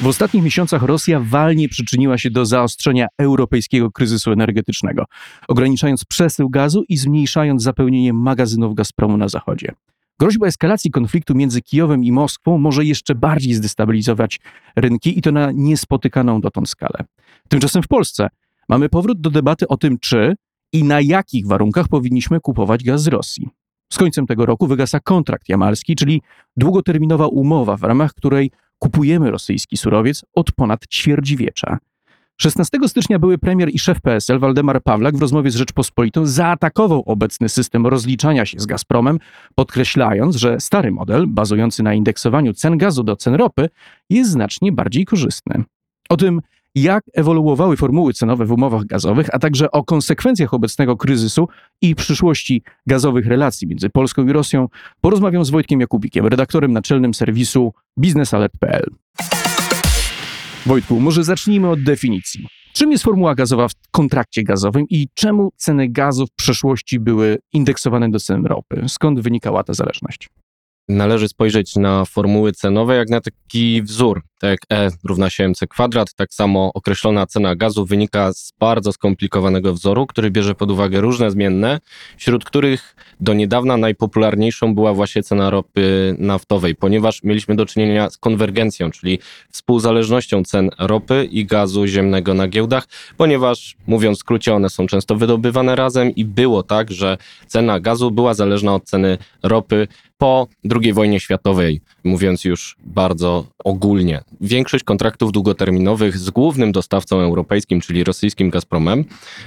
W ostatnich miesiącach Rosja walnie przyczyniła się do zaostrzenia europejskiego kryzysu energetycznego, ograniczając przesył gazu i zmniejszając zapełnienie magazynów Gazpromu na zachodzie. Groźba eskalacji konfliktu między Kijowem i Moskwą może jeszcze bardziej zdestabilizować rynki i to na niespotykaną dotąd skalę. Tymczasem w Polsce mamy powrót do debaty o tym, czy i na jakich warunkach powinniśmy kupować gaz z Rosji. Z końcem tego roku wygasa kontrakt jamalski, czyli długoterminowa umowa, w ramach której kupujemy rosyjski surowiec od ponad ćwierćwiecza. 16 stycznia były premier i szef PSL Waldemar Pawlak w rozmowie z Rzeczpospolitą zaatakował obecny system rozliczania się z Gazpromem, podkreślając, że stary model, bazujący na indeksowaniu cen gazu do cen ropy, jest znacznie bardziej korzystny. O tym, jak ewoluowały formuły cenowe w umowach gazowych, a także o konsekwencjach obecnego kryzysu i przyszłości gazowych relacji między Polską i Rosją, porozmawiam z Wojtkiem Jakubikiem, redaktorem naczelnym serwisu biznesalert.pl. Wojtku, może zacznijmy od definicji. Czym jest formuła gazowa w kontrakcie gazowym i czemu ceny gazu w przeszłości były indeksowane do cen ropy? Skąd wynikała ta zależność? Należy spojrzeć na formuły cenowe jak na taki wzór. Tak jak E równa się mc kwadrat, tak samo określona cena gazu wynika z bardzo skomplikowanego wzoru, który bierze pod uwagę różne zmienne, wśród których do niedawna najpopularniejszą była właśnie cena ropy naftowej, ponieważ mieliśmy do czynienia z konwergencją, czyli współzależnością cen ropy i gazu ziemnego na giełdach, ponieważ mówiąc w skrócie one są często wydobywane razem i było tak, że cena gazu była zależna od ceny ropy po II wojnie światowej, mówiąc już bardzo ogólnie. Większość kontraktów długoterminowych z głównym dostawcą europejskim, czyli rosyjskim Gazpromem,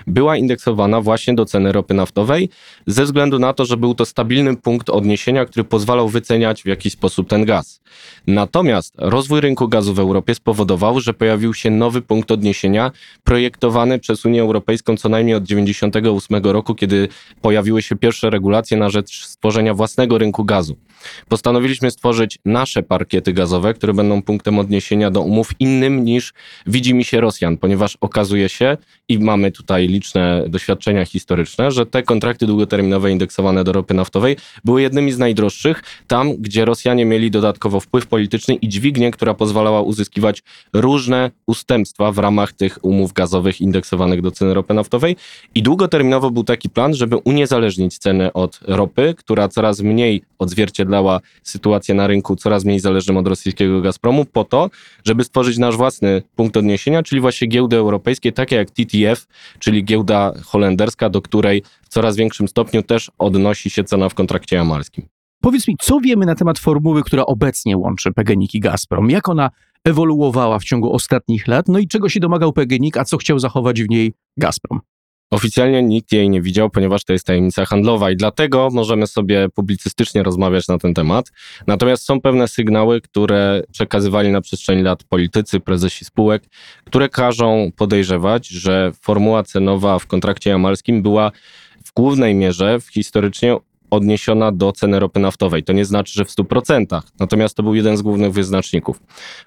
była indeksowana właśnie do ceny ropy naftowej, ze względu na to, że był to stabilny punkt odniesienia, który pozwalał wyceniać w jakiś sposób ten gaz. Natomiast rozwój rynku gazu w Europie spowodował, że pojawił się nowy punkt odniesienia, projektowany przez Unię Europejską co najmniej od 1998 roku, kiedy pojawiły się pierwsze regulacje na rzecz stworzenia własnego rynku gazu. Postanowiliśmy stworzyć nasze parkiety gazowe, które będą punktem odniesienia do umów innym niż widzi mi się Rosjan, ponieważ okazuje się, i mamy tutaj liczne doświadczenia historyczne, że te kontrakty długoterminowe indeksowane do ropy naftowej były jednymi z najdroższych, tam gdzie Rosjanie mieli dodatkowo wpływ polityczny i dźwignię, która pozwalała uzyskiwać różne ustępstwa w ramach tych umów gazowych indeksowanych do ceny ropy naftowej. I długoterminowo był taki plan, żeby uniezależnić cenę od ropy, która coraz mniej odzwierciedlała sytuację na rynku, coraz mniej zależną od rosyjskiego Gazpromu, po to, żeby stworzyć nasz własny punkt odniesienia, czyli właśnie giełdy europejskie, takie jak TTF, czyli giełda holenderska, do której w coraz większym stopniu też odnosi się cena w kontrakcie jamalskim. Powiedz mi, co wiemy na temat formuły, która obecnie łączy PGNiG i Gazprom? Jak ona ewoluowała w ciągu ostatnich lat? No i czego się domagał PGNiG, a co chciał zachować w niej Gazprom? Oficjalnie nikt jej nie widział, ponieważ to jest tajemnica handlowa i dlatego możemy sobie publicystycznie rozmawiać na ten temat. Natomiast są pewne sygnały, które przekazywali na przestrzeni lat politycy, prezesi spółek, które każą podejrzewać, że formuła cenowa w kontrakcie jamalskim była w głównej mierze w historycznie odniesiona do ceny ropy naftowej. To nie znaczy, że w 100%, natomiast to był jeden z głównych wyznaczników.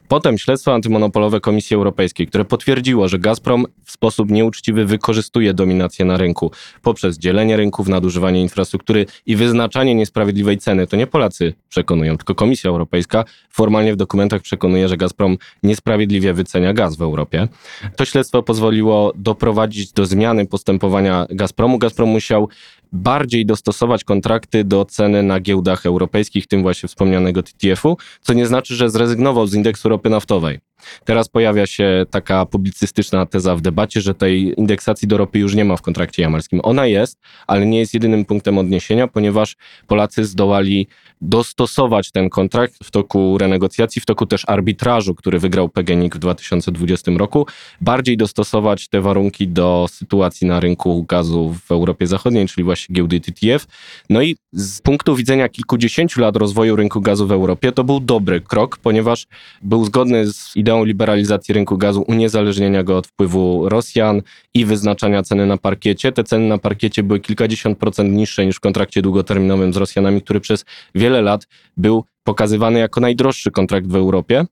Potem śledztwo antymonopolowe Komisji Europejskiej, które potwierdziło, że Gazprom w sposób nieuczciwy wykorzystuje dominację na rynku poprzez dzielenie rynków, nadużywanie infrastruktury i wyznaczanie niesprawiedliwej ceny. To nie Polacy przekonują, tylko Komisja Europejska formalnie w dokumentach przekonuje, że Gazprom niesprawiedliwie wycenia gaz w Europie. To śledztwo pozwoliło doprowadzić do zmiany postępowania Gazpromu. Gazprom musiał bardziej dostosować kontrakty do ceny na giełdach europejskich, tym właśnie wspomnianego TTF-u, co nie znaczy, że zrezygnował z indeksu ropy naftowej. Teraz pojawia się taka publicystyczna teza w debacie, że tej indeksacji do ropy już nie ma w kontrakcie jamalskim. Ona jest, ale nie jest jedynym punktem odniesienia, ponieważ Polacy zdołali dostosować ten kontrakt w toku renegocjacji, w toku też arbitrażu, który wygrał PGNiG w 2020 roku, bardziej dostosować te warunki do sytuacji na rynku gazu w Europie Zachodniej, czyli właśnie giełdy TTF. No i z punktu widzenia kilkudziesięciu lat rozwoju rynku gazu w Europie to był dobry krok, ponieważ był zgodny z ideą liberalizacji rynku gazu, uniezależnienia go od wpływu Rosjan i wyznaczania ceny na parkiecie. Te ceny na parkiecie były kilkadziesiąt procent niższe niż w kontrakcie długoterminowym z Rosjanami, który przez wiele lat był pokazywany jako najdroższy kontrakt w Europie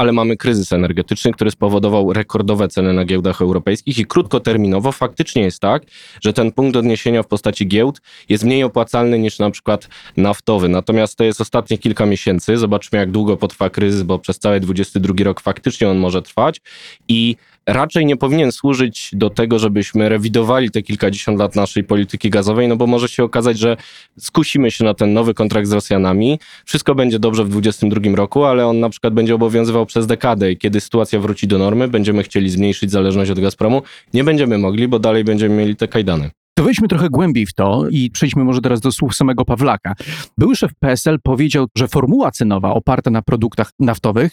ale mamy kryzys energetyczny, który spowodował rekordowe ceny na giełdach europejskich i krótkoterminowo faktycznie jest tak, że ten punkt odniesienia w postaci giełd jest mniej opłacalny niż na przykład naftowy. Natomiast to jest ostatnie kilka miesięcy. Zobaczmy, jak długo potrwa kryzys, bo przez cały 22 rok faktycznie on może trwać i raczej nie powinien służyć do tego, żebyśmy rewidowali te kilkadziesiąt lat naszej polityki gazowej, no bo może się okazać, że skusimy się na ten nowy kontrakt z Rosjanami. Wszystko będzie dobrze w 2022 roku, ale on na przykład będzie obowiązywał przez dekadę i kiedy sytuacja wróci do normy, będziemy chcieli zmniejszyć zależność od Gazpromu, nie będziemy mogli, bo dalej będziemy mieli te kajdany. To wejdźmy trochę głębiej w to i przejdźmy może teraz do słów samego Pawlaka. Były szef PSL powiedział, że formuła cenowa oparta na produktach naftowych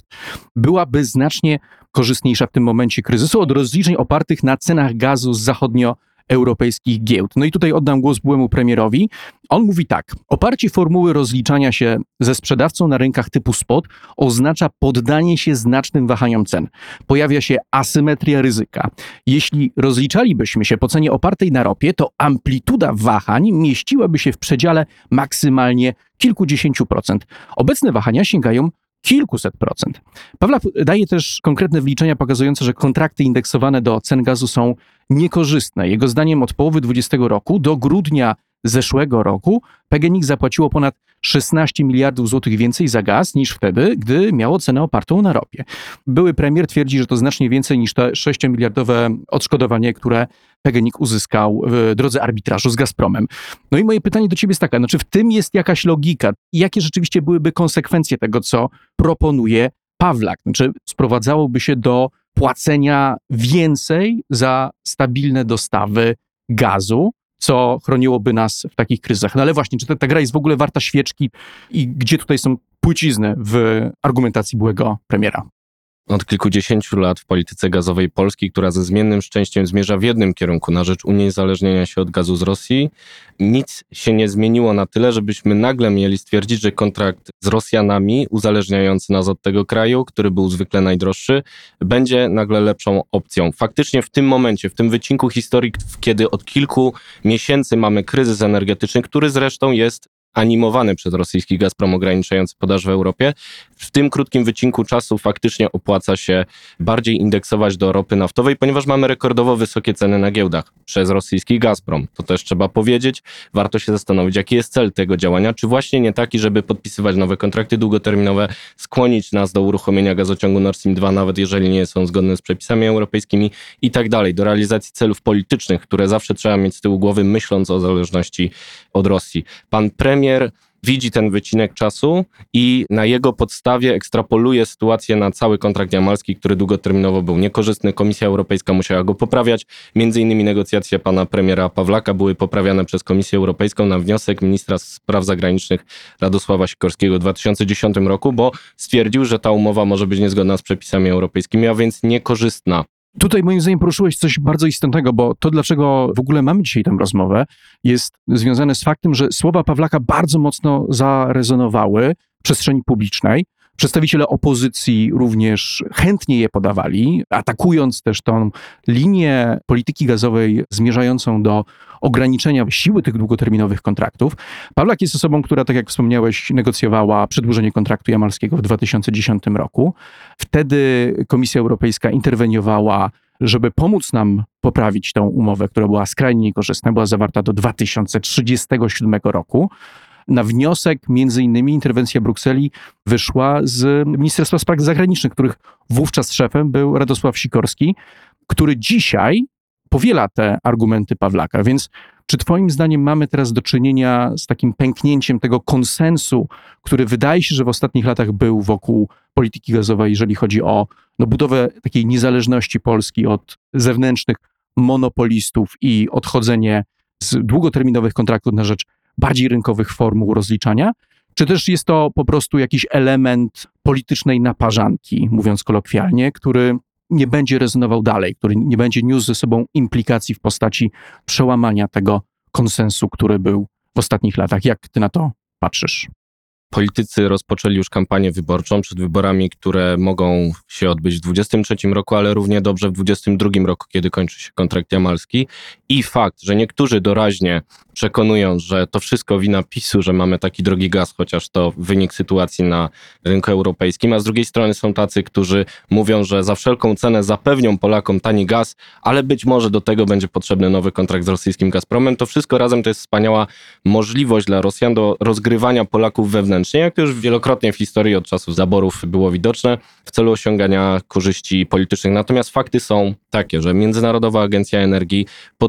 byłaby znacznie korzystniejsza w tym momencie kryzysu od rozliczeń opartych na cenach gazu z zachodnio europejskich giełd. No i tutaj oddam głos byłemu premierowi. On mówi tak: oparcie formuły rozliczania się ze sprzedawcą na rynkach typu spot oznacza poddanie się znacznym wahaniom cen. Pojawia się asymetria ryzyka. Jeśli rozliczalibyśmy się po cenie opartej na ropie, to amplituda wahań mieściłaby się w przedziale maksymalnie kilkudziesięciu procent. Obecne wahania sięgają kilkuset procent. Pawla daje też konkretne wliczenia pokazujące, że kontrakty indeksowane do cen gazu są niekorzystne. Jego zdaniem od połowy 2020 roku do grudnia zeszłego roku PGNiG zapłaciło ponad 16 miliardów złotych więcej za gaz niż wtedy, gdy miało cenę opartą na ropie. Były premier twierdzi, że to znacznie więcej niż te 6-miliardowe odszkodowanie, które PGNiG uzyskał w drodze arbitrażu z Gazpromem. No i moje pytanie do ciebie jest takie, no czy w tym jest jakaś logika? Jakie rzeczywiście byłyby konsekwencje tego, co proponuje Pawlak? Znaczy sprowadzałoby się do płacenia więcej za stabilne dostawy gazu, co chroniłoby nas w takich kryzysach. No ale właśnie, czy ta, ta gra jest w ogóle warta świeczki i gdzie tutaj są płcizny w argumentacji byłego premiera? Od kilkudziesięciu lat w polityce gazowej Polski, która ze zmiennym szczęściem zmierza w jednym kierunku na rzecz uniezależnienia się od gazu z Rosji, nic się nie zmieniło na tyle, żebyśmy nagle mieli stwierdzić, że kontrakt z Rosjanami, uzależniający nas od tego kraju, który był zwykle najdroższy, będzie nagle lepszą opcją. Faktycznie w tym momencie, w tym wycinku historii, kiedy od kilku miesięcy mamy kryzys energetyczny, który zresztą jest animowany przez rosyjski Gazprom ograniczający podaż w Europie. W tym krótkim wycinku czasu faktycznie opłaca się bardziej indeksować do ropy naftowej, ponieważ mamy rekordowo wysokie ceny na giełdach przez rosyjski Gazprom. To też trzeba powiedzieć. Warto się zastanowić, jaki jest cel tego działania. Czy właśnie nie taki, żeby podpisywać nowe kontrakty długoterminowe, skłonić nas do uruchomienia gazociągu Nord Stream 2, nawet jeżeli nie są zgodne z przepisami europejskimi i tak dalej, do realizacji celów politycznych, które zawsze trzeba mieć z tyłu głowy, myśląc o zależności od Rosji. Pan premier premier widzi ten wycinek czasu i na jego podstawie ekstrapoluje sytuację na cały kontrakt jamalski, który długoterminowo był niekorzystny. Komisja Europejska musiała go poprawiać. Między innymi negocjacje pana premiera Pawlaka były poprawiane przez Komisję Europejską na wniosek ministra spraw zagranicznych Radosława Sikorskiego w 2010 roku, bo stwierdził, że ta umowa może być niezgodna z przepisami europejskimi, a więc niekorzystna. Tutaj moim zdaniem poruszyłeś coś bardzo istotnego, bo to, dlaczego w ogóle mamy dzisiaj tę rozmowę, jest związane z faktem, że słowa Pawlaka bardzo mocno zarezonowały w przestrzeni publicznej. Przedstawiciele opozycji również chętnie je podawali, atakując też tą linię polityki gazowej zmierzającą do ograniczenia siły tych długoterminowych kontraktów. Pawlak jest osobą, która, tak jak wspomniałeś, negocjowała przedłużenie kontraktu jamalskiego w 2010 roku. Wtedy Komisja Europejska interweniowała żeby pomóc nam poprawić tę umowę, która była skrajnie niekorzystna, była zawarta do 2037 roku na wniosek, między innymi interwencja Brukseli wyszła z Ministerstwa Spraw Zagranicznych, których wówczas szefem był Radosław Sikorski, który dzisiaj powiela te argumenty Pawlaka. Więc Czy Twoim zdaniem mamy teraz do czynienia z takim pęknięciem tego konsensu, który wydaje się, że w ostatnich latach był wokół polityki gazowej, jeżeli chodzi o no, budowę takiej niezależności Polski od zewnętrznych monopolistów i odchodzenie z długoterminowych kontraktów na rzecz bardziej rynkowych formuł rozliczania? Czy też jest to po prostu jakiś element politycznej naparzanki, mówiąc kolokwialnie, który nie będzie rezonował dalej, który nie będzie niósł ze sobą implikacji w postaci przełamania tego konsensu, który był w ostatnich latach? Jak ty na to patrzysz? Politycy rozpoczęli już kampanię wyborczą przed wyborami, które mogą się odbyć w 2023 roku, ale równie dobrze w 2022 roku, kiedy kończy się kontrakt jamalski. I fakt, że niektórzy doraźnie przekonują, że to wszystko wina PiSu, że mamy taki drogi gaz, chociaż to wynik sytuacji na rynku europejskim, a z drugiej strony są tacy, którzy mówią, że za wszelką cenę zapewnią Polakom tani gaz, ale być może do tego będzie potrzebny nowy kontrakt z rosyjskim Gazpromem. To wszystko razem to jest wspaniała możliwość dla Rosjan do rozgrywania Polaków wewnętrznie, jak to już wielokrotnie w historii od czasów zaborów było widoczne, w celu osiągania korzyści politycznych. Natomiast fakty są takie, że Międzynarodowa Agencja Energii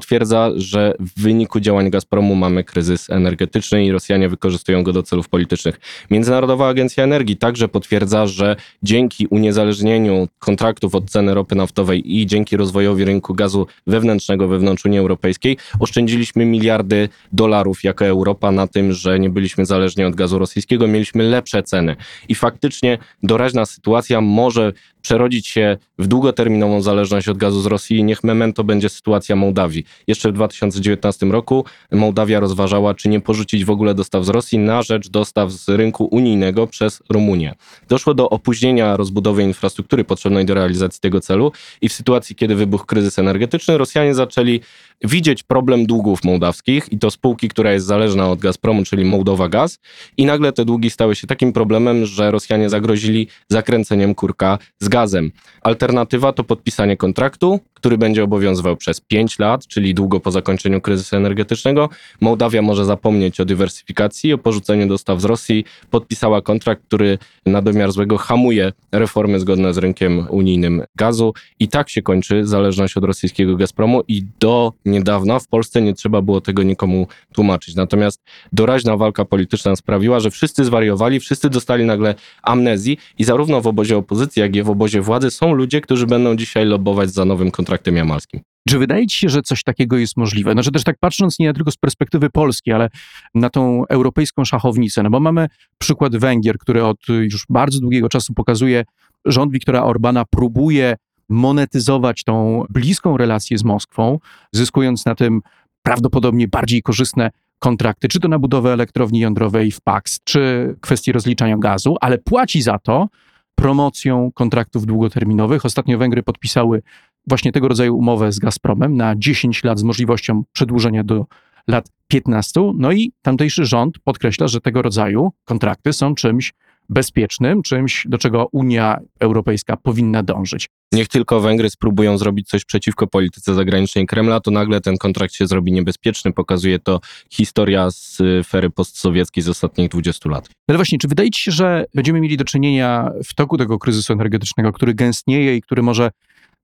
potwierdza, że w wyniku działań Gazpromu mamy kryzys energetyczny i Rosjanie wykorzystują go do celów politycznych. Międzynarodowa Agencja Energii także potwierdza, że dzięki uniezależnieniu kontraktów od ceny ropy naftowej i dzięki rozwojowi rynku gazu wewnętrznego wewnątrz Unii Europejskiej oszczędziliśmy miliardy dolarów jako Europa na tym, że nie byliśmy zależni od gazu rosyjskiego, mieliśmy lepsze ceny. I faktycznie doraźna sytuacja może przerodzić się w długoterminową zależność od gazu z Rosji. Niech memento będzie sytuacja Mołdawii. Jeszcze w 2019 roku Mołdawia rozważała, czy nie porzucić w ogóle dostaw z Rosji na rzecz dostaw z rynku unijnego przez Rumunię. Doszło do opóźnienia rozbudowy infrastruktury potrzebnej do realizacji tego celu i w sytuacji, kiedy wybuchł kryzys energetyczny, Rosjanie zaczęli widzieć problem długów mołdawskich i to spółki, która jest zależna od Gazpromu, czyli Mołdowa Gaz i nagle te długi stały się takim problemem, że Rosjanie zagrozili zakręceniem kurka z gazem. Alternatywa to podpisanie kontraktu, który będzie obowiązywał przez 5 lat, czyli długo po zakończeniu kryzysu energetycznego. Mołdawia może zapomnieć o dywersyfikacji, o porzuceniu dostaw z Rosji. Podpisała kontrakt, który na domiar złego hamuje reformy zgodne z rynkiem unijnym gazu i tak się kończy zależność od rosyjskiego Gazpromu i do niedawna w Polsce nie trzeba było tego nikomu tłumaczyć. Natomiast doraźna walka polityczna sprawiła, że wszyscy zwariowali, wszyscy dostali nagle amnezji i zarówno w obozie opozycji, jak i w obozie władzy są ludzie, którzy będą dzisiaj lobować za nowym kontraktem jamalskim. Czy wydaje ci się, że coś takiego jest możliwe? Znaczy też tak patrząc nie tylko z perspektywy Polski, ale na tą europejską szachownicę, no bo mamy przykład Węgier, który od już bardzo długiego czasu pokazuje, rząd Viktora Orbana próbuje monetyzować tą bliską relację z Moskwą, zyskując na tym prawdopodobnie bardziej korzystne kontrakty, czy to na budowę elektrowni jądrowej w Pax, czy kwestii rozliczania gazu, ale płaci za to promocją kontraktów długoterminowych. Ostatnio Węgry podpisały właśnie tego rodzaju umowę z Gazpromem na 10 lat z możliwością przedłużenia do lat 15. No i tamtejszy rząd podkreśla, że tego rodzaju kontrakty są czymś bezpiecznym, czymś, do czego Unia Europejska powinna dążyć. Niech tylko Węgry spróbują zrobić coś przeciwko polityce zagranicznej Kremla, to nagle ten kontrakt się zrobi niebezpieczny. Pokazuje to historia z fery postsowieckiej z ostatnich 20 lat. Ale właśnie, czy wydaje ci się, że będziemy mieli do czynienia w toku tego kryzysu energetycznego, który gęstnieje i który może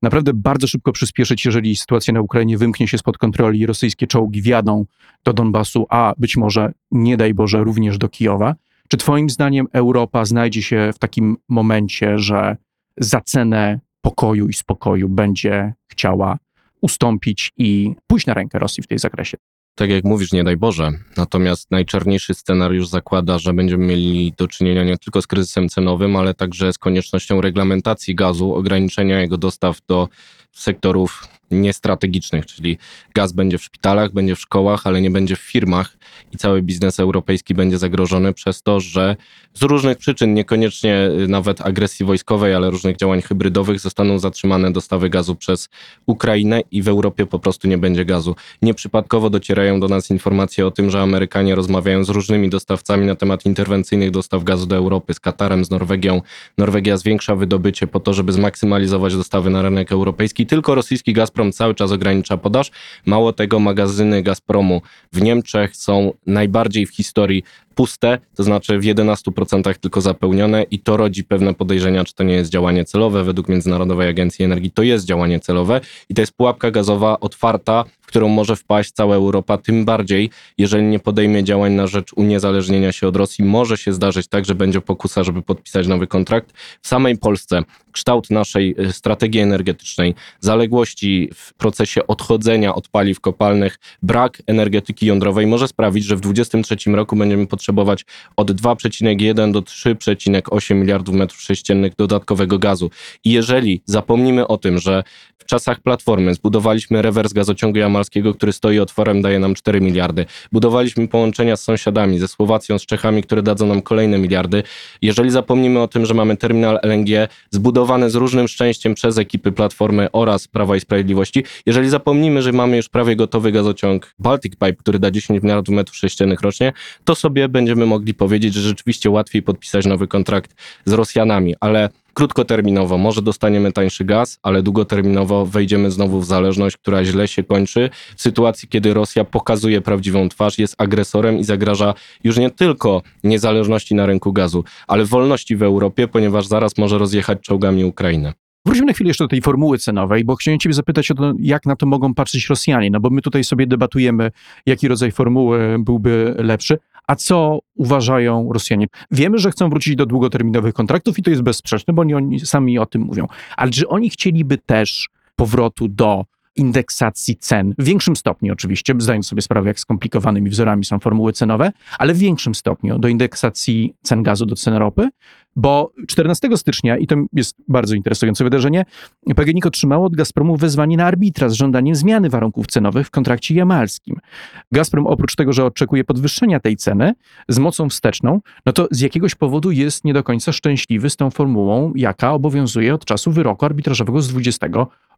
naprawdę bardzo szybko przyspieszyć, jeżeli sytuacja na Ukrainie wymknie się spod kontroli i rosyjskie czołgi wjadą do Donbasu, a być może, nie daj Boże, również do Kijowa. Czy Twoim zdaniem Europa znajdzie się w takim momencie, że za cenę pokoju i spokoju będzie chciała ustąpić i pójść na rękę Rosji w tej zakresie? Tak jak mówisz, nie daj Boże. Natomiast najczarniejszy scenariusz zakłada, że będziemy mieli do czynienia nie tylko z kryzysem cenowym, ale także z koniecznością reglamentacji gazu, ograniczenia jego dostaw do sektorów niestrategicznych, czyli gaz będzie w szpitalach, będzie w szkołach, ale nie będzie w firmach i cały biznes europejski będzie zagrożony przez to, że z różnych przyczyn, niekoniecznie nawet agresji wojskowej, ale różnych działań hybrydowych, zostaną zatrzymane dostawy gazu przez Ukrainę i w Europie po prostu nie będzie gazu. Nieprzypadkowo docierają do nas informacje o tym, że Amerykanie rozmawiają z różnymi dostawcami na temat interwencyjnych dostaw gazu do Europy, z Katarem, z Norwegią. Norwegia zwiększa wydobycie po to, żeby zmaksymalizować dostawy na rynek europejski. Tylko rosyjski Gazprom cały czas ogranicza podaż. Mało tego, magazyny Gazpromu w Niemczech są najbardziej w historii puste, to znaczy w 11% tylko zapełnione i to rodzi pewne podejrzenia, czy to nie jest działanie celowe. Według Międzynarodowej Agencji Energii to jest działanie celowe i to jest pułapka gazowa otwarta, w którą może wpaść cała Europa, tym bardziej, jeżeli nie podejmie działań na rzecz uniezależnienia się od Rosji. Może się zdarzyć tak, że będzie pokusa, żeby podpisać nowy kontrakt. W samej Polsce kształt naszej y, strategii energetycznej, zaległości w procesie odchodzenia od paliw kopalnych, brak energetyki jądrowej może sprawić, że w 2023 roku będziemy potrzebować od 2,1 do 3,8 miliardów metrów sześciennych dodatkowego gazu. I jeżeli zapomnimy o tym, że w czasach Platformy zbudowaliśmy rewers gazociągu jamalskiego, który stoi otworem, daje nam 4 miliardy. Budowaliśmy połączenia z sąsiadami, ze Słowacją, z Czechami, które dadzą nam kolejne miliardy. Jeżeli zapomnimy o tym, że mamy terminal LNG zbudowany z różnym szczęściem przez ekipy Platformy oraz Prawa i Sprawiedliwości, jeżeli zapomnimy, że mamy już prawie gotowy gazociąg Baltic Pipe, który da 10 miliardów metrów sześciennych rocznie, to sobie będziemy mogli powiedzieć, że rzeczywiście łatwiej podpisać nowy kontrakt z Rosjanami, ale krótkoterminowo może dostaniemy tańszy gaz, ale długoterminowo wejdziemy znowu w zależność, która źle się kończy. W sytuacji, kiedy Rosja pokazuje prawdziwą twarz, jest agresorem i zagraża już nie tylko niezależności na rynku gazu, ale wolności w Europie, ponieważ zaraz może rozjechać czołgami Ukrainę. Wróćmy na chwilę jeszcze do tej formuły cenowej, bo chciałem ciebie zapytać o to, jak na to mogą patrzeć Rosjanie, no bo my tutaj sobie debatujemy, jaki rodzaj formuły byłby lepszy, a co uważają Rosjanie? Wiemy, że chcą wrócić do długoterminowych kontraktów i to jest bezsprzeczne, bo oni, oni sami o tym mówią. Ale czy oni chcieliby też powrotu do indeksacji cen, w większym stopniu oczywiście, zdając sobie sprawę, jak skomplikowanymi wzorami są formuły cenowe, ale w większym stopniu do indeksacji cen gazu do cen ropy, bo 14 stycznia, i to jest bardzo interesujące wydarzenie, PGNiG otrzymało od Gazpromu wezwanie na arbitra z żądaniem zmiany warunków cenowych w kontrakcie jamalskim. Gazprom oprócz tego, że oczekuje podwyższenia tej ceny z mocą wsteczną, no to z jakiegoś powodu jest nie do końca szczęśliwy z tą formułą, jaka obowiązuje od czasu wyroku arbitrażowego z 20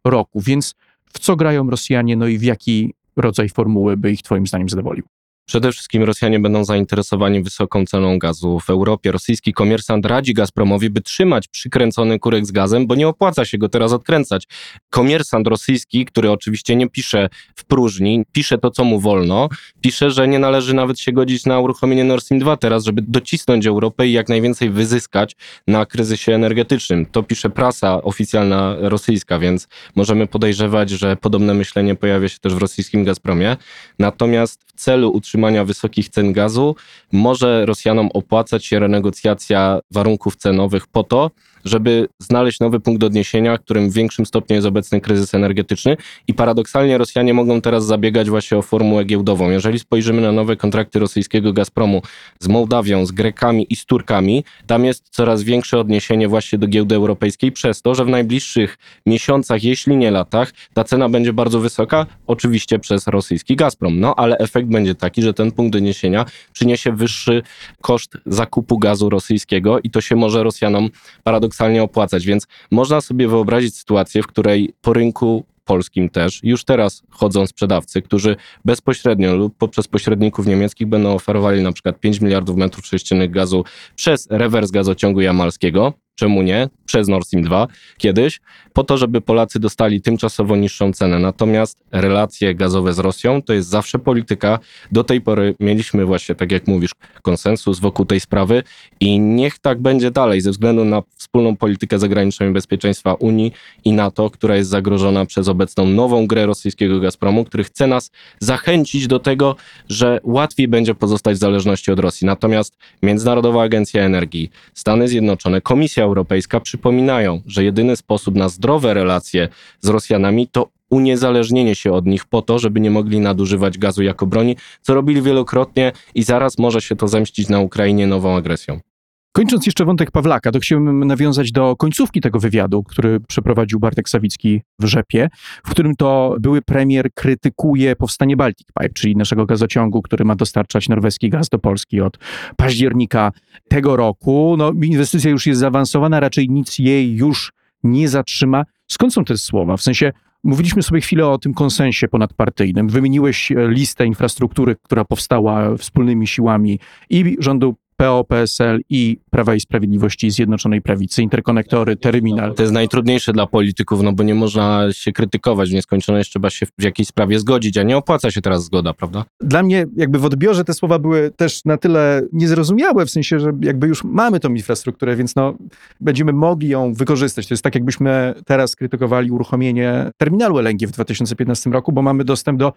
roku. Więc w co grają Rosjanie, no i w jaki rodzaj formuły by ich twoim zdaniem zadowolił? Przede wszystkim Rosjanie będą zainteresowani wysoką ceną gazu w Europie. Rosyjski komersant radzi Gazpromowi, by trzymać przykręcony kurek z gazem, bo nie opłaca się go teraz odkręcać. Komersant rosyjski, który oczywiście nie pisze w próżni, pisze to, co mu wolno, pisze, że nie należy nawet się godzić na uruchomienie Nord Stream 2 teraz, żeby docisnąć Europę i jak najwięcej wyzyskać na kryzysie energetycznym. To pisze prasa oficjalna rosyjska, więc możemy podejrzewać, że podobne myślenie pojawia się też w rosyjskim Gazpromie. Natomiast w celu utrzymania wysokich cen gazu. Może Rosjanom opłacać się renegocjacja warunków cenowych po to, żeby znaleźć nowy punkt odniesienia, którym w większym stopniu jest obecny kryzys energetyczny. I paradoksalnie Rosjanie mogą teraz zabiegać właśnie o formułę giełdową. Jeżeli spojrzymy na nowe kontrakty rosyjskiego Gazpromu z Mołdawią, z Grekami i z Turkami, tam jest coraz większe odniesienie właśnie do giełdy europejskiej, przez to, że w najbliższych miesiącach, jeśli nie latach, ta cena będzie bardzo wysoka, oczywiście przez rosyjski Gazprom. No ale efekt będzie taki, że ten punkt odniesienia przyniesie wyższy koszt zakupu gazu rosyjskiego i to się może Rosjanom paradoksalnie paradoksalnie opłacać, więc można sobie wyobrazić sytuację, w której po rynku polskim też już teraz chodzą sprzedawcy, którzy bezpośrednio lub poprzez pośredników niemieckich będą oferowali na przykład 5 miliardów metrów sześciennych gazu przez rewers gazociągu jamalskiego, czemu nie, przez Nord Stream 2 kiedyś, po to, żeby Polacy dostali tymczasowo niższą cenę. Natomiast relacje gazowe z Rosją to jest zawsze polityka. Do tej pory mieliśmy właśnie, tak jak mówisz, konsensus wokół tej sprawy i niech tak będzie dalej, ze względu na wspólną politykę zagraniczną i bezpieczeństwa Unii i NATO, która jest zagrożona przez obecną nową grę rosyjskiego Gazpromu, który chce nas zachęcić do tego, że łatwiej będzie pozostać w zależności od Rosji. Natomiast Międzynarodowa Agencja Energii, Stany Zjednoczone, Komisja Europejska przypominają, że jedyny sposób na zdrowe relacje z Rosjanami to uniezależnienie się od nich po to, żeby nie mogli nadużywać gazu jako broni, co robili wielokrotnie i zaraz może się to zemścić na Ukrainie nową agresją. Kończąc jeszcze wątek Pawlaka, to chciałbym nawiązać do końcówki tego wywiadu, który przeprowadził Bartek Sawicki w Rzepie, w którym to były premier krytykuje powstanie Baltic Pipe, czyli naszego gazociągu, który ma dostarczać norweski gaz do Polski od października tego roku. No, inwestycja już jest zaawansowana, raczej nic jej już nie zatrzyma. Skąd są te słowa? W sensie, Mówiliśmy sobie chwilę o tym konsensie ponadpartyjnym. Wymieniłeś listę infrastruktury, która powstała wspólnymi siłami i rządu PO, PSL i Prawa i Sprawiedliwości i Zjednoczonej Prawicy, interkonektory, terminal. To jest najtrudniejsze dla polityków, no bo nie można się krytykować w nieskończoność, trzeba się w jakiejś sprawie zgodzić, a nie opłaca się teraz zgoda, prawda? Dla mnie jakby w odbiorze te słowa były też na tyle niezrozumiałe, w sensie, że jakby już mamy tą infrastrukturę, więc no będziemy mogli ją wykorzystać. To jest tak, jakbyśmy teraz krytykowali uruchomienie terminalu LNG w 2015 roku, bo mamy dostęp do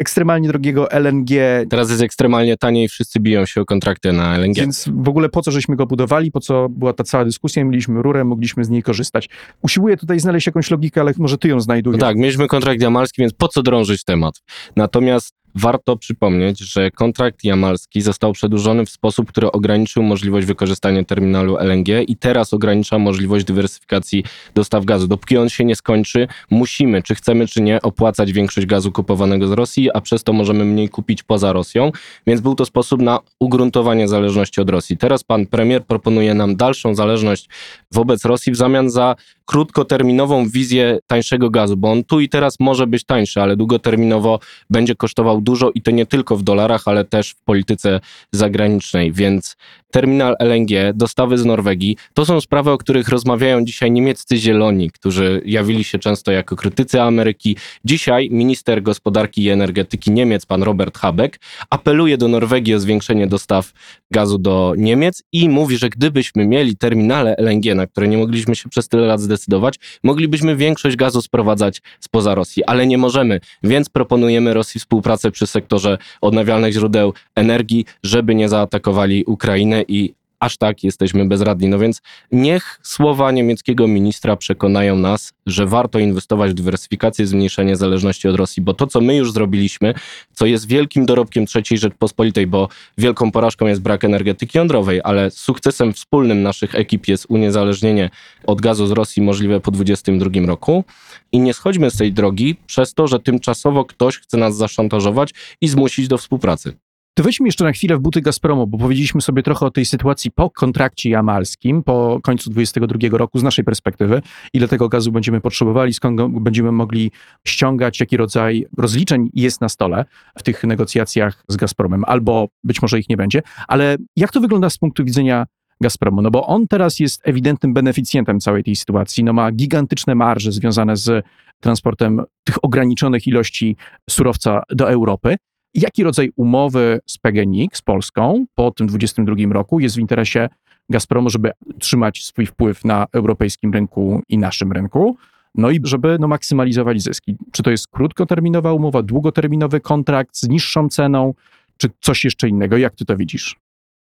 ekstremalnie drogiego LNG, Teraz jest ekstremalnie tanie i wszyscy biją się o kontrakty na LNG. Więc w ogóle po co żeśmy go budowali, po co była ta cała dyskusja, mieliśmy rurę, mogliśmy z niej korzystać. Usiłuję tutaj znaleźć jakąś logikę, ale może ty ją No znajdujesz. tak, mieliśmy kontrakt jamalski, więc po co drążyć temat? Natomiast warto przypomnieć, że kontrakt jamalski został przedłużony w sposób, który ograniczył możliwość wykorzystania terminalu LNG i teraz ogranicza możliwość dywersyfikacji dostaw gazu. Dopóki on się nie skończy, musimy, czy chcemy, czy nie, opłacać większość gazu kupowanego z Rosji, a przez to możemy mniej kupić poza Rosją, więc był to sposób na ugruntowanie zależności od Rosji. Teraz pan premier proponuje nam dalszą zależność wobec Rosji w zamian za krótkoterminową wizję tańszego gazu, bo on tu i teraz może być tańszy, ale długoterminowo będzie kosztował dużo i to nie tylko w dolarach, ale też w polityce zagranicznej. Więc terminal LNG, dostawy z Norwegii, to są sprawy, o których rozmawiają dzisiaj niemieccy zieloni, którzy jawili się często jako krytycy Ameryki. Dzisiaj minister gospodarki i energetyki Niemiec, pan Robert Habeck, apeluje do Norwegii o zwiększenie dostaw gazu do Niemiec i mówi, że gdybyśmy mieli terminale LNG, na które nie mogliśmy się przez tyle lat zdecydować, moglibyśmy większość gazu sprowadzać spoza Rosji, ale nie możemy, więc proponujemy Rosji współpracę przy sektorze odnawialnych źródeł energii, żeby nie zaatakowali Ukrainę i aż tak jesteśmy bezradni. No więc niech słowa niemieckiego ministra przekonają nas, że warto inwestować w dywersyfikację, zmniejszenie zależności od Rosji, bo to, co my już zrobiliśmy, co jest wielkim dorobkiem III Rzeczpospolitej, bo wielką porażką jest brak energetyki jądrowej, ale sukcesem wspólnym naszych ekip jest uniezależnienie od gazu z Rosji możliwe po 2022 roku. I nie schodźmy z tej drogi przez to, że tymczasowo ktoś chce nas zaszantażować i zmusić do współpracy. To weźmy jeszcze na chwilę w buty Gazpromu, bo powiedzieliśmy sobie trochę o tej sytuacji po kontrakcie jamalskim, po końcu 2022 roku z naszej perspektywy, ile tego gazu będziemy potrzebowali, skąd będziemy mogli ściągać, jaki rodzaj rozliczeń jest na stole w tych negocjacjach z Gazpromem, albo być może ich nie będzie, ale jak to wygląda z punktu widzenia Gazpromu? No bo on teraz jest ewidentnym beneficjentem całej tej sytuacji, no ma gigantyczne marże związane z transportem tych ograniczonych ilości surowca do Europy. Jaki rodzaj umowy z PGNiG, z Polską, po tym 2022 roku jest w interesie Gazpromu, żeby trzymać swój wpływ na europejskim rynku i naszym rynku, no i żeby no, maksymalizować zyski? Czy to jest krótkoterminowa umowa, długoterminowy kontrakt z niższą ceną, czy coś jeszcze innego? Jak ty to widzisz?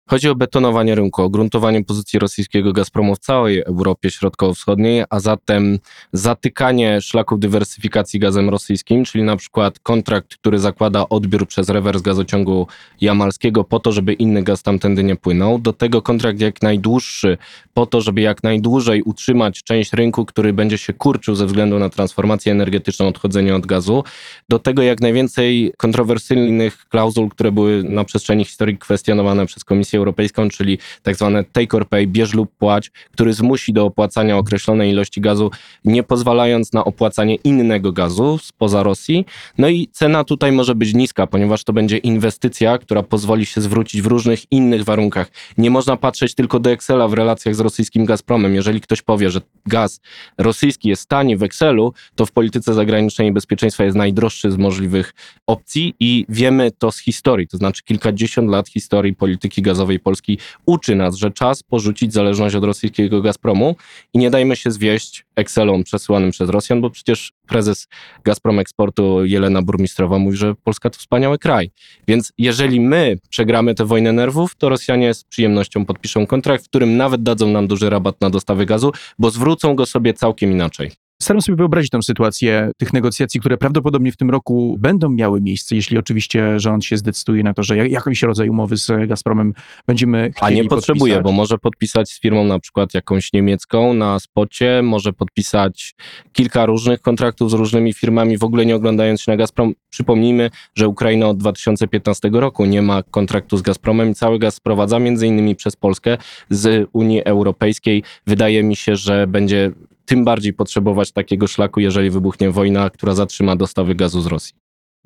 Chodzi o betonowanie rynku, o gruntowanie pozycji rosyjskiego Gazpromu w całej Europie Środkowo-Wschodniej, a zatem zatykanie szlaków dywersyfikacji gazem rosyjskim, czyli na przykład kontrakt, który zakłada odbiór przez rewers gazociągu jamalskiego po to, żeby inny gaz tamtędy nie płynął. Do tego kontrakt jak najdłuższy po to, żeby jak najdłużej utrzymać część rynku, który będzie się kurczył ze względu na transformację energetyczną, odchodzenie od gazu. Do tego jak najwięcej kontrowersyjnych klauzul, które były na przestrzeni historii kwestionowane przez Komisję Europejską, czyli tak zwane take or pay, bierz lub płać, który zmusi do opłacania określonej ilości gazu, nie pozwalając na opłacanie innego gazu spoza Rosji. No i cena tutaj może być niska, ponieważ to będzie inwestycja, która pozwoli się zwrócić w różnych innych warunkach. Nie można patrzeć tylko do Excela w relacjach z rosyjskim Gazpromem. Jeżeli ktoś powie, że gaz rosyjski jest tani w Excelu, to w polityce zagranicznej i bezpieczeństwa jest najdroższy z możliwych opcji i wiemy to z historii, to znaczy kilkadziesiąt lat historii polityki gazowej Polski uczy nas, że czas porzucić zależność od rosyjskiego Gazpromu i nie dajmy się zwieść Excelom przesyłanym przez Rosjan, bo przecież prezes Gazprom Eksportu Jelena Burmistrowa mówi, że Polska to wspaniały kraj. Więc jeżeli my przegramy tę wojnę nerwów, to Rosjanie z przyjemnością podpiszą kontrakt, w którym nawet dadzą nam duży rabat na dostawy gazu, bo zwrócą go sobie całkiem inaczej. Staram sobie wyobrazić tę sytuację tych negocjacji, które prawdopodobnie w tym roku będą miały miejsce, jeśli oczywiście rząd się zdecyduje na to, że jakiś rodzaj umowy z Gazpromem będziemy A chcieli nie potrzebuje, podpisać. bo może podpisać z firmą na przykład jakąś niemiecką na spocie, może podpisać kilka różnych kontraktów z różnymi firmami, w ogóle nie oglądając się na Gazprom. Przypomnijmy, że Ukraina od 2015 roku nie ma kontraktu z Gazpromem i cały gaz sprowadza między innymi przez Polskę z Unii Europejskiej. Wydaje mi się, że będzie tym bardziej potrzebować takiego szlaku, jeżeli wybuchnie wojna, która zatrzyma dostawy gazu z Rosji.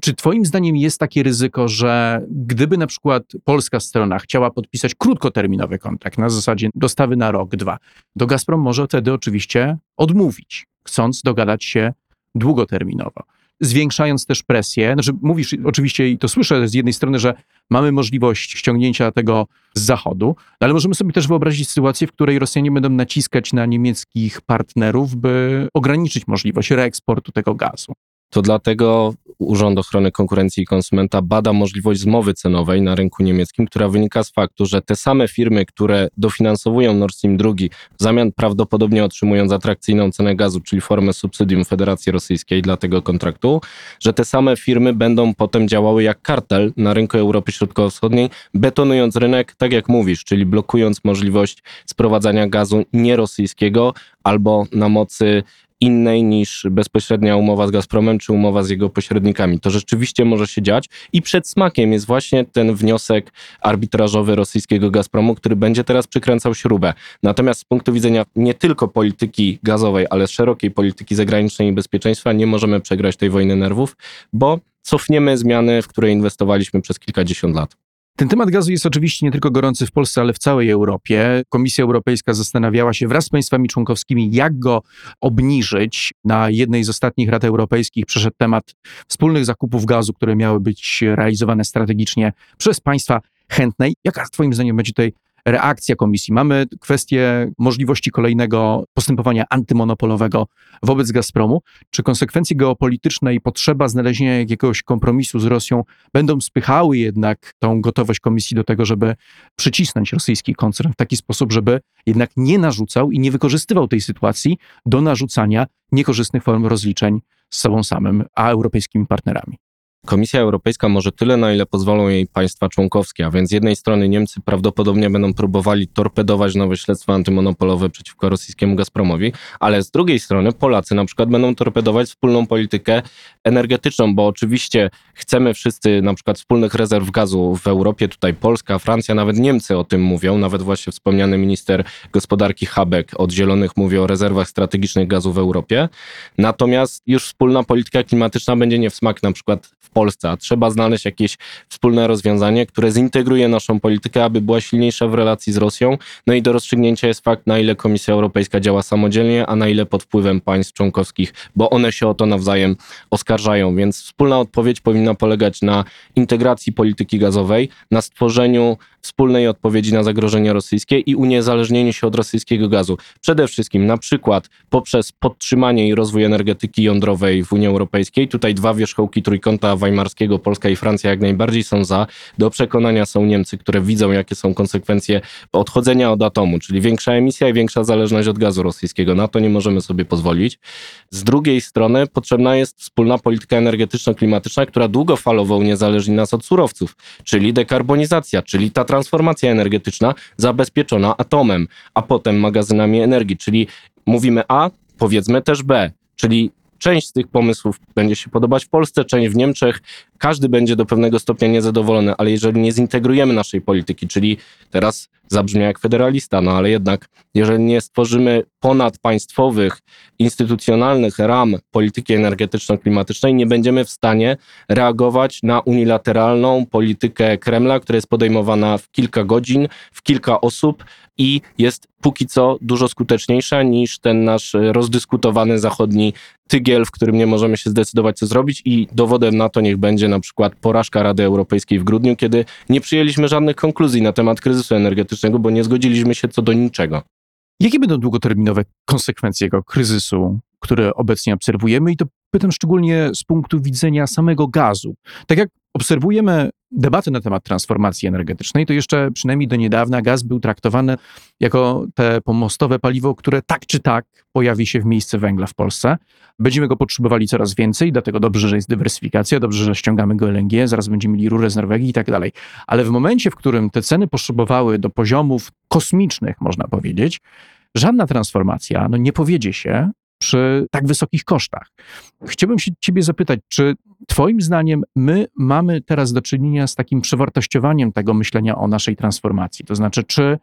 Czy Twoim zdaniem jest takie ryzyko, że gdyby na przykład polska strona chciała podpisać krótkoterminowy kontrakt na zasadzie dostawy na rok, dwa, to Gazprom może wtedy oczywiście odmówić, chcąc dogadać się długoterminowo? Zwiększając też presję, znaczy mówisz oczywiście i to słyszę z jednej strony, że mamy możliwość ściągnięcia tego z zachodu, no ale możemy sobie też wyobrazić sytuację, w której Rosjanie będą naciskać na niemieckich partnerów, by ograniczyć możliwość reeksportu tego gazu. To dlatego Urząd Ochrony Konkurencji i Konsumenta bada możliwość zmowy cenowej na rynku niemieckim, która wynika z faktu, że te same firmy, które dofinansowują Nord Stream 2, w zamian prawdopodobnie otrzymując atrakcyjną cenę gazu, czyli formę subsydium Federacji Rosyjskiej dla tego kontraktu, że te same firmy będą potem działały jak kartel na rynku Europy Środkowo-Wschodniej, betonując rynek, tak jak mówisz, czyli blokując możliwość sprowadzania gazu nierosyjskiego albo na mocy innej niż bezpośrednia umowa z Gazpromem czy umowa z jego pośrednikami. To rzeczywiście może się dziać i przed smakiem jest właśnie ten wniosek arbitrażowy rosyjskiego Gazpromu, który będzie teraz przykręcał śrubę. Natomiast z punktu widzenia nie tylko polityki gazowej, ale szerokiej polityki zagranicznej i bezpieczeństwa nie możemy przegrać tej wojny nerwów, bo cofniemy zmiany, w które inwestowaliśmy przez kilkadziesiąt lat. Ten temat gazu jest oczywiście nie tylko gorący w Polsce, ale w całej Europie. Komisja Europejska zastanawiała się wraz z państwami członkowskimi, jak go obniżyć. Na jednej z ostatnich Rad Europejskich przeszedł temat wspólnych zakupów gazu, które miały być realizowane strategicznie przez państwa chętne. Jaka Twoim zdaniem będzie tutaj reakcja komisji. Mamy kwestię możliwości kolejnego postępowania antymonopolowego wobec Gazpromu. Czy konsekwencje geopolityczne i potrzeba znalezienia jakiegoś kompromisu z Rosją będą spychały jednak tą gotowość komisji do tego, żeby przycisnąć rosyjski koncern w taki sposób, żeby jednak nie narzucał i nie wykorzystywał tej sytuacji do narzucania niekorzystnych form rozliczeń z sobą samym, a europejskimi partnerami? Komisja Europejska może tyle, na ile pozwolą jej państwa członkowskie, a więc z jednej strony Niemcy prawdopodobnie będą próbowali torpedować nowe śledztwa antymonopolowe przeciwko rosyjskiemu Gazpromowi, ale z drugiej strony Polacy na przykład będą torpedować wspólną politykę energetyczną, bo oczywiście chcemy wszyscy na przykład wspólnych rezerw gazu w Europie, tutaj Polska, Francja, nawet Niemcy o tym mówią, nawet właśnie wspomniany minister gospodarki Habeck od Zielonych mówi o rezerwach strategicznych gazu w Europie, natomiast już wspólna polityka klimatyczna będzie nie w smak na przykład w Polsce, a trzeba znaleźć jakieś wspólne rozwiązanie, które zintegruje naszą politykę, aby była silniejsza w relacji z Rosją. No i do rozstrzygnięcia jest fakt, na ile Komisja Europejska działa samodzielnie, a na ile pod wpływem państw członkowskich, bo one się o to nawzajem oskarżają. Więc wspólna odpowiedź powinna polegać na integracji polityki gazowej, na stworzeniu wspólnej odpowiedzi na zagrożenie rosyjskie i uniezależnieniu się od rosyjskiego gazu. Przede wszystkim na przykład poprzez podtrzymanie i rozwój energetyki jądrowej w Unii Europejskiej. Tutaj dwa wierzchołki trójkąta weimarskiego, Polska i Francja jak najbardziej są za. Do przekonania są Niemcy, które widzą, jakie są konsekwencje odchodzenia od atomu, czyli większa emisja i większa zależność od gazu rosyjskiego. Na to nie możemy sobie pozwolić. Z drugiej strony potrzebna jest wspólna polityka energetyczno-klimatyczna, która długofalowo uniezależni nas od surowców, czyli dekarbonizacja, czyli ta transformacja energetyczna zabezpieczona atomem, a potem magazynami energii, czyli mówimy A, powiedzmy też B, czyli część z tych pomysłów będzie się podobać w Polsce, część w Niemczech. Każdy będzie do pewnego stopnia niezadowolony, ale jeżeli nie zintegrujemy naszej polityki, czyli teraz zabrzmia jak federalista, no ale jednak, jeżeli nie stworzymy ponadpaństwowych, instytucjonalnych ram polityki energetyczno-klimatycznej, nie będziemy w stanie reagować na unilateralną politykę Kremla, która jest podejmowana w kilka godzin, w kilka osób i jest póki co dużo skuteczniejsza niż ten nasz rozdyskutowany zachodni tygiel, w którym nie możemy się zdecydować, co zrobić i dowodem na to niech będzie na przykład porażka Rady Europejskiej w grudniu, kiedy nie przyjęliśmy żadnych konkluzji na temat kryzysu energetycznego, bo nie zgodziliśmy się co do niczego. Jakie będą długoterminowe konsekwencje tego kryzysu, który obecnie obserwujemy? I to pytam szczególnie z punktu widzenia samego gazu. Tak jak obserwujemy debaty na temat transformacji energetycznej, to jeszcze przynajmniej do niedawna gaz był traktowany jako te pomostowe paliwo, które tak czy tak pojawi się w miejsce węgla w Polsce. Będziemy go potrzebowali coraz więcej, dlatego dobrze, że jest dywersyfikacja, dobrze, że ściągamy go LNG, zaraz będziemy mieli rurę z Norwegii i tak dalej. Ale w momencie, w którym te ceny poszybowały do poziomów kosmicznych, można powiedzieć, żadna transformacja no, nie powiedzie się przy tak wysokich kosztach. Chciałbym się Ciebie zapytać, czy Twoim zdaniem my mamy teraz do czynienia z takim przewartościowaniem tego myślenia o naszej transformacji? To znaczy, czy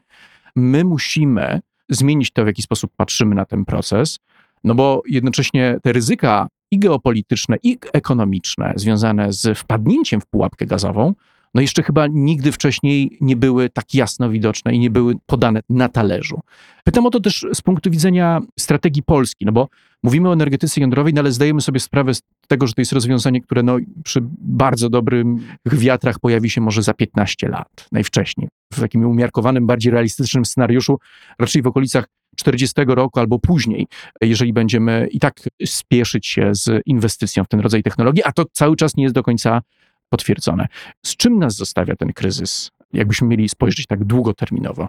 my musimy zmienić to, w jaki sposób patrzymy na ten proces? No bo jednocześnie te ryzyka i geopolityczne, i ekonomiczne związane z wpadnięciem w pułapkę gazową, no jeszcze chyba nigdy wcześniej nie były tak jasno widoczne i nie były podane na talerzu. Pytam o to też z punktu widzenia strategii Polski, no bo mówimy o energetyce jądrowej, no ale zdajemy sobie sprawę z tego, że to jest rozwiązanie, które no, przy bardzo dobrych wiatrach pojawi się może za 15 lat, najwcześniej. W takim umiarkowanym, bardziej realistycznym scenariuszu, raczej w okolicach 40 roku albo później, jeżeli będziemy i tak spieszyć się z inwestycją w ten rodzaj technologii, a to cały czas nie jest do końca potwierdzone. Z czym nas zostawia ten kryzys, jakbyśmy mieli spojrzeć tak długoterminowo?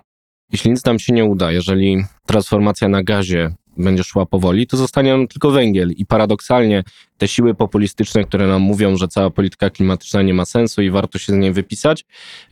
Jeśli nic nam się nie uda, jeżeli transformacja na gazie będzie szła powoli, to zostanie nam tylko węgiel. I paradoksalnie te siły populistyczne, które nam mówią, że cała polityka klimatyczna nie ma sensu i warto się z niej wypisać,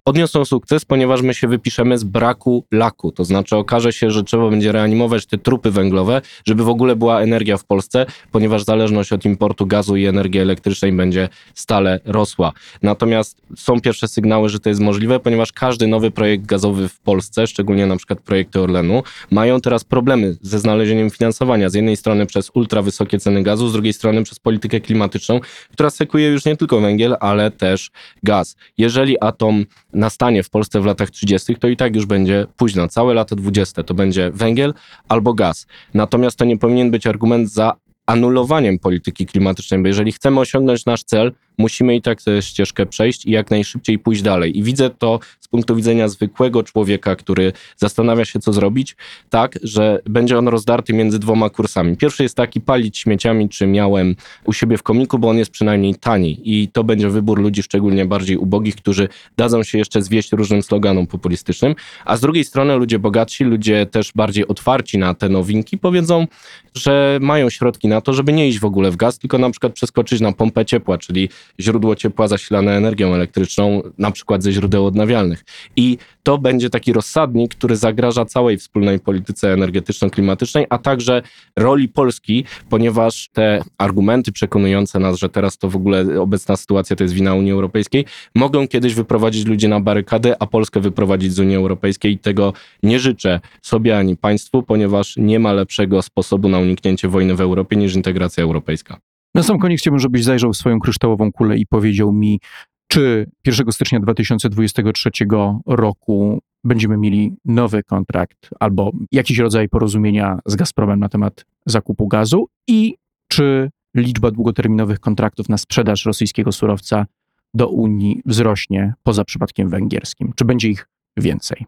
odniosą sukces, ponieważ my się wypiszemy z braku laku. To znaczy okaże się, że trzeba będzie reanimować te trupy węglowe, żeby w ogóle była energia w Polsce, ponieważ zależność od importu gazu i energii elektrycznej będzie stale rosła. Natomiast są pierwsze sygnały, że to jest możliwe, ponieważ każdy nowy projekt gazowy w Polsce, szczególnie na przykład projekty Orlenu, mają teraz problemy ze znalezieniem finansowania. Z jednej strony przez ultra wysokie ceny gazu, z drugiej strony przez politykę klimatyczną, która sekuje już nie tylko węgiel, ale też gaz. Jeżeli atom nastanie w Polsce w latach 30., to i tak już będzie późno. Całe lata 20. to będzie węgiel albo gaz. Natomiast to nie powinien być argument za anulowaniem polityki klimatycznej, bo jeżeli chcemy osiągnąć nasz cel, musimy i tak tę ścieżkę przejść i jak najszybciej pójść dalej. I widzę to z punktu widzenia zwykłego człowieka, który zastanawia się, co zrobić, tak, że będzie on rozdarty między dwoma kursami. Pierwszy jest taki palić śmieciami, czy miałem u siebie w komiku, bo on jest przynajmniej tani i to będzie wybór ludzi szczególnie bardziej ubogich, którzy dadzą się jeszcze zwieść różnym sloganom populistycznym, a z drugiej strony ludzie bogatsi, ludzie też bardziej otwarci na te nowinki powiedzą, że mają środki na to, żeby nie iść w ogóle w gaz, tylko na przykład przeskoczyć na pompę ciepła, czyli źródło ciepła zasilane energią elektryczną, na przykład ze źródeł odnawialnych. I to będzie taki rozsadnik, który zagraża całej wspólnej polityce energetyczno-klimatycznej, a także roli Polski, ponieważ te argumenty przekonujące nas, że teraz to w ogóle obecna sytuacja to jest wina Unii Europejskiej, mogą kiedyś wyprowadzić ludzi na barykady, a Polskę wyprowadzić z Unii Europejskiej. I tego nie życzę sobie ani państwu, ponieważ nie ma lepszego sposobu na uniknięcie wojny w Europie niż integracja europejska. Na sam koniec chciałbym, żebyś zajrzał w swoją kryształową kulę i powiedział mi, czy 1 stycznia 2023 roku będziemy mieli nowy kontrakt albo jakiś rodzaj porozumienia z Gazpromem na temat zakupu gazu i czy liczba długoterminowych kontraktów na sprzedaż rosyjskiego surowca do Unii wzrośnie poza przypadkiem węgierskim? Czy będzie ich więcej?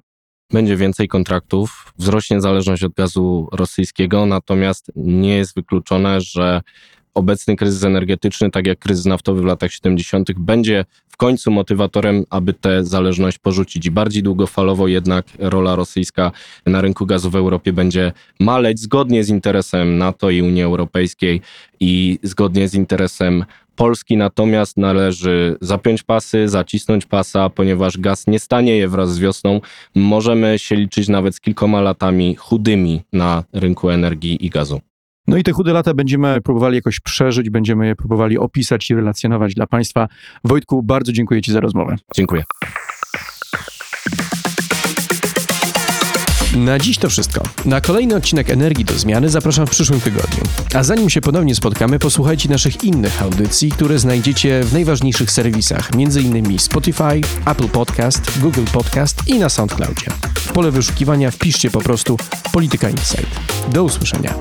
Będzie więcej kontraktów, wzrośnie zależność od gazu rosyjskiego, natomiast nie jest wykluczone, że obecny kryzys energetyczny, tak jak kryzys naftowy w latach 70., będzie w końcu motywatorem, aby tę zależność porzucić. I bardziej długofalowo jednak rola rosyjska na rynku gazu w Europie będzie maleć zgodnie z interesem NATO i Unii Europejskiej i zgodnie z interesem Polski natomiast należy zapiąć pasy, zacisnąć pasa, ponieważ gaz nie stanieje wraz z wiosną. Możemy się liczyć nawet z kilkoma latami chudymi na rynku energii i gazu. No i te chude lata będziemy próbowali jakoś przeżyć, będziemy je próbowali opisać i relacjonować dla Państwa. Wojtku, bardzo dziękuję Ci za rozmowę. Dziękuję. Na dziś to wszystko. Na kolejny odcinek Energii do Zmiany zapraszam w przyszłym tygodniu. A zanim się ponownie spotkamy, posłuchajcie naszych innych audycji, które znajdziecie w najważniejszych serwisach, m.in. Spotify, Apple Podcast, Google Podcast i na SoundCloudzie. W pole wyszukiwania wpiszcie po prostu Polityka Insight. Do usłyszenia.